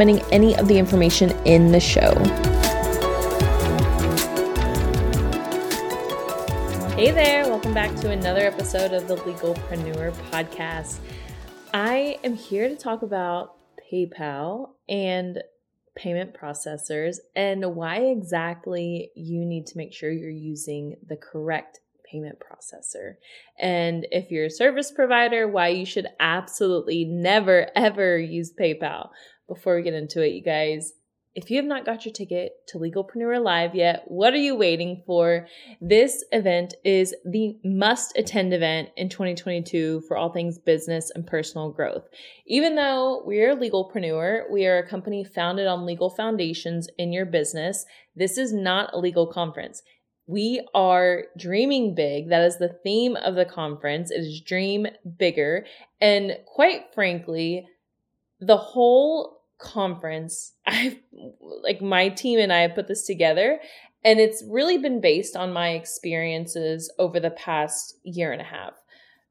any of the information in the show. Hey there, welcome back to another episode of the Legalpreneur Podcast. I am here to talk about PayPal and payment processors and why exactly you need to make sure you're using the correct payment processor. And if you're a service provider, why you should absolutely never ever use PayPal. Before we get into it, you guys, if you have not got your ticket to Legalpreneur Live yet, what are you waiting for? This event is the must attend event in 2022 for all things business and personal growth. Even though we're a legalpreneur, we are a company founded on legal foundations in your business. This is not a legal conference. We are dreaming big. That is the theme of the conference. It is dream bigger. And quite frankly, the whole conference i've like my team and i have put this together and it's really been based on my experiences over the past year and a half.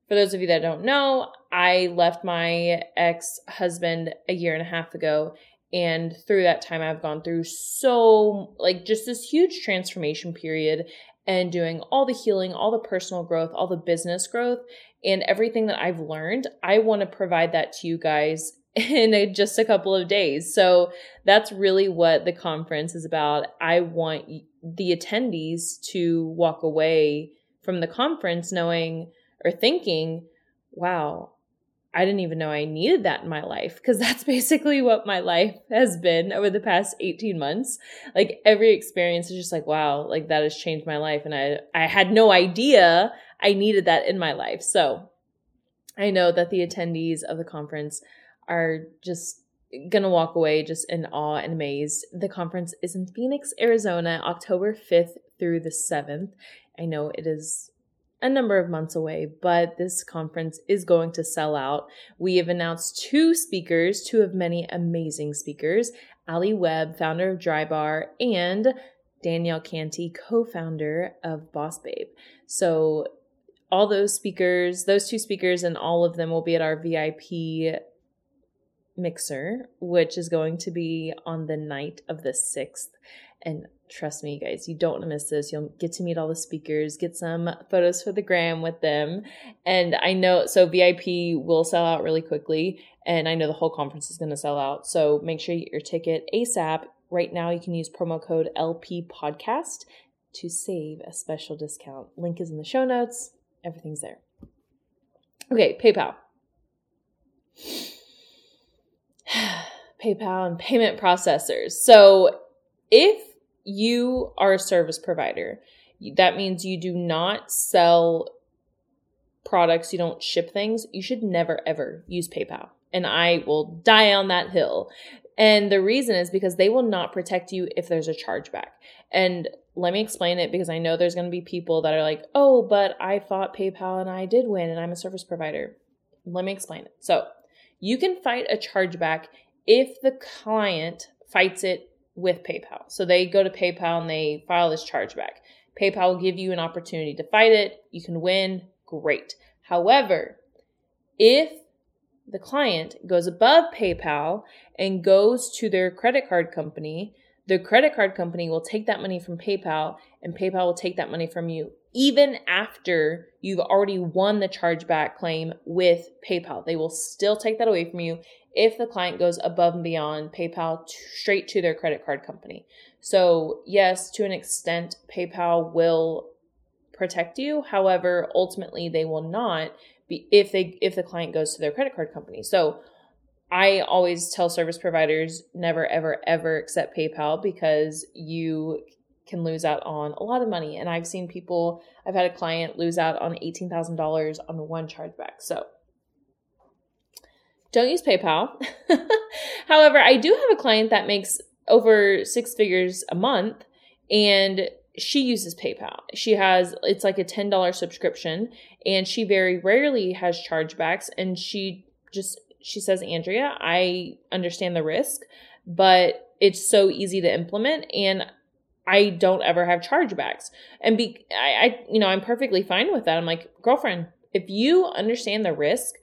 For those of you that don't know i left my ex-husband a year and a half ago and through that time i've gone through so like just this huge transformation period and doing all the healing all the personal growth all the business growth and everything that i've learned. I want to provide that to you guys in a, just a couple of days. So that's really what the conference is about. I want the attendees to walk away from the conference knowing or thinking, wow, I didn't even know I needed that in my life because that's basically what my life has been over the past 18 months. Like every experience is just like, wow, like that has changed my life. And I, I had no idea I needed that in my life. So I know that the attendees of the conference are just gonna walk away just in awe and amazed. The conference is in Phoenix, Arizona, October 5th through the 7th. I know it is a number of months away, but this conference is going to sell out. We have announced two speakers, two of many amazing speakers Ali Webb, founder of Drybar, and Danielle Canty, co founder of Boss Babe. So, all those speakers, those two speakers, and all of them will be at our VIP mixer, which is going to be on the night of the 6th. And trust me, guys, you don't want to miss this. You'll get to meet all the speakers, get some photos for the gram with them. And I know, so VIP will sell out really quickly. And I know the whole conference is going to sell out. So make sure you get your ticket ASAP. Right now, you can use promo code LP Podcast to save a special discount. Link is in the show notes. Everything's there. Okay, PayPal. PayPal and payment processors. So if you are a service provider, that means you do not sell products, you don't ship things, you should never ever use PayPal. And I will die on that hill. And the reason is because they will not protect you if there's a chargeback. And let me explain it because I know there's going to be people that are like, oh, but I fought PayPal and I did win and I'm a service provider. Let me explain it. So you can fight a chargeback if the client fights it with PayPal. So they go to PayPal and they file this chargeback. PayPal will give you an opportunity to fight it. You can win. Great. However, if the client goes above PayPal and goes to their credit card company, the credit card company will take that money from PayPal and PayPal will take that money from you even after you've already won the chargeback claim with PayPal. They will still take that away from you if the client goes above and beyond PayPal to, straight to their credit card company. So, yes, to an extent, PayPal will protect you. However, ultimately, they will not be if they if the client goes to their credit card company. So, I always tell service providers never ever ever accept PayPal because you can lose out on a lot of money. And I've seen people, I've had a client lose out on $18,000 on one chargeback. So don't use PayPal. However, I do have a client that makes over six figures a month and she uses PayPal. She has it's like a $10 subscription and she very rarely has chargebacks and she just she says, "Andrea, I understand the risk, but it's so easy to implement and I don't ever have chargebacks." And be I, I you know, I'm perfectly fine with that. I'm like, "Girlfriend, if you understand the risk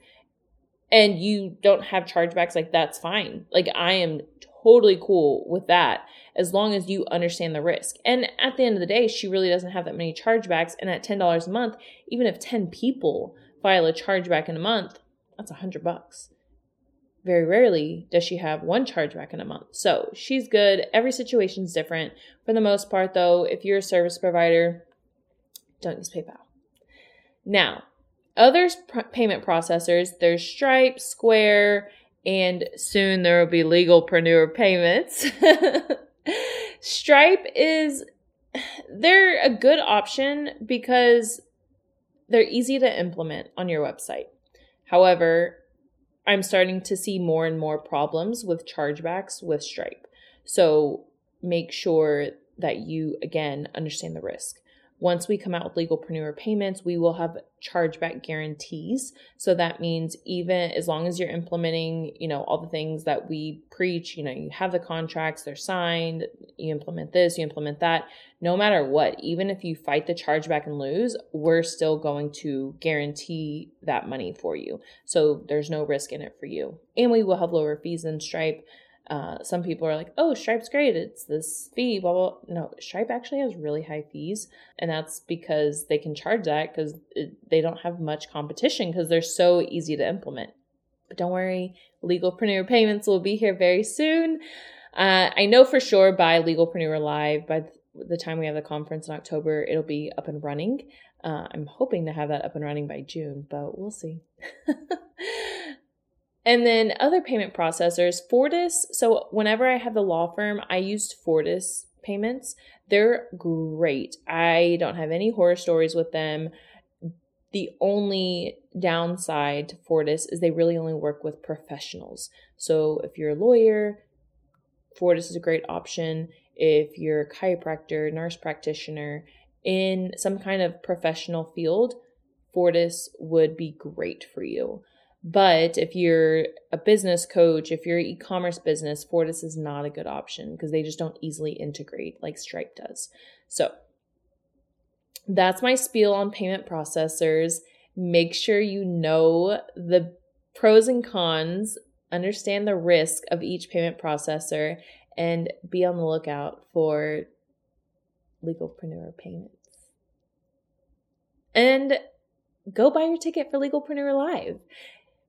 and you don't have chargebacks, like that's fine. Like I am totally cool with that as long as you understand the risk. And at the end of the day, she really doesn't have that many chargebacks. And at $10 a month, even if 10 people file a chargeback in a month, that's a hundred bucks. Very rarely does she have one chargeback in a month. So she's good. Every situation's different. For the most part, though, if you're a service provider, don't use PayPal. Now, other payment processors, there's Stripe, Square, and soon there will be legalpreneur payments. Stripe is they're a good option because they're easy to implement on your website. However, I'm starting to see more and more problems with chargebacks with Stripe. So make sure that you again understand the risk. Once we come out with legalpreneur payments, we will have chargeback guarantees. So that means even as long as you're implementing, you know, all the things that we preach, you know, you have the contracts, they're signed, you implement this, you implement that, no matter what, even if you fight the chargeback and lose, we're still going to guarantee that money for you. So there's no risk in it for you. And we will have lower fees than Stripe. Uh, some people are like, oh, Stripe's great. It's this fee, blah, blah. No, Stripe actually has really high fees. And that's because they can charge that because they don't have much competition because they're so easy to implement. But don't worry, Legalpreneur Payments will be here very soon. Uh, I know for sure by Legalpreneur Live, by the time we have the conference in October, it'll be up and running. Uh, I'm hoping to have that up and running by June, but we'll see. And then other payment processors, Fortis. So whenever I have the law firm, I used Fortis payments. They're great. I don't have any horror stories with them. The only downside to Fortis is they really only work with professionals. So if you're a lawyer, Fortis is a great option. If you're a chiropractor, nurse practitioner, in some kind of professional field, Fortis would be great for you. But if you're a business coach, if you're an e-commerce business, Fortis is not a good option because they just don't easily integrate like Stripe does. So that's my spiel on payment processors. Make sure you know the pros and cons, understand the risk of each payment processor, and be on the lookout for legalpreneur payments. And go buy your ticket for Legalpreneur Live.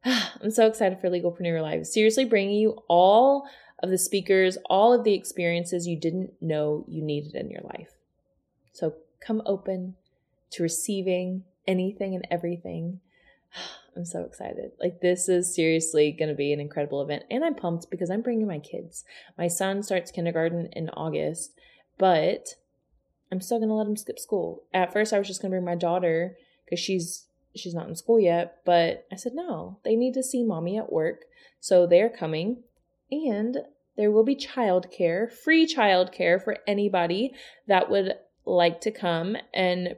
I'm so excited for Legalpreneur Live. Seriously, bringing you all of the speakers, all of the experiences you didn't know you needed in your life. So come open to receiving anything and everything. I'm so excited. Like, this is seriously going to be an incredible event. And I'm pumped because I'm bringing my kids. My son starts kindergarten in August, but I'm still going to let him skip school. At first, I was just going to bring my daughter because she's she's not in school yet, but I said, no, they need to see mommy at work. So they're coming and there will be childcare, free childcare for anybody that would like to come and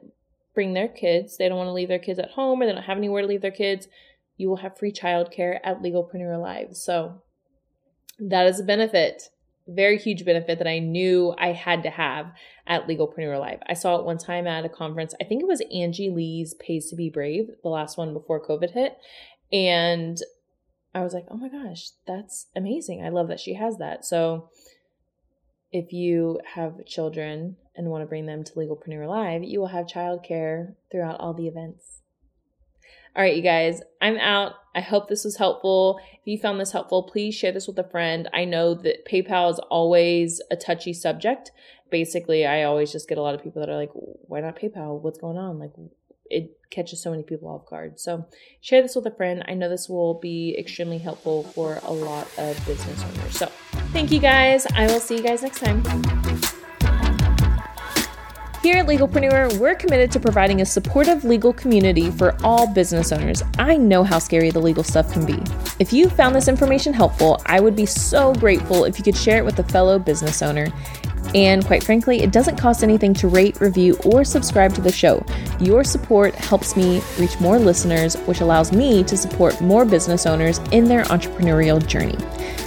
bring their kids. They don't want to leave their kids at home or they don't have anywhere to leave their kids. You will have free childcare at Legalpreneur Live. So that is a benefit very huge benefit that I knew I had to have at Legalpreneur Live. I saw it one time at a conference. I think it was Angie Lee's Pays to Be Brave, the last one before COVID hit. And I was like, oh my gosh, that's amazing. I love that she has that. So if you have children and want to bring them to Legalpreneur Live, you will have childcare throughout all the events. All right, you guys, I'm out. I hope this was helpful. If you found this helpful, please share this with a friend. I know that PayPal is always a touchy subject. Basically, I always just get a lot of people that are like, why not PayPal? What's going on? Like, it catches so many people off guard. So, share this with a friend. I know this will be extremely helpful for a lot of business owners. So, thank you guys. I will see you guys next time. Here at Legalpreneur, we're committed to providing a supportive legal community for all business owners. I know how scary the legal stuff can be. If you found this information helpful, I would be so grateful if you could share it with a fellow business owner. And quite frankly, it doesn't cost anything to rate, review, or subscribe to the show. Your support helps me reach more listeners, which allows me to support more business owners in their entrepreneurial journey.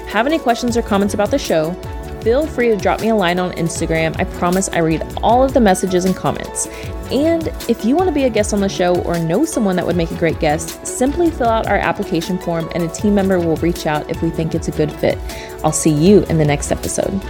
Have any questions or comments about the show? Feel free to drop me a line on Instagram. I promise I read all of the messages and comments. And if you want to be a guest on the show or know someone that would make a great guest, simply fill out our application form and a team member will reach out if we think it's a good fit. I'll see you in the next episode.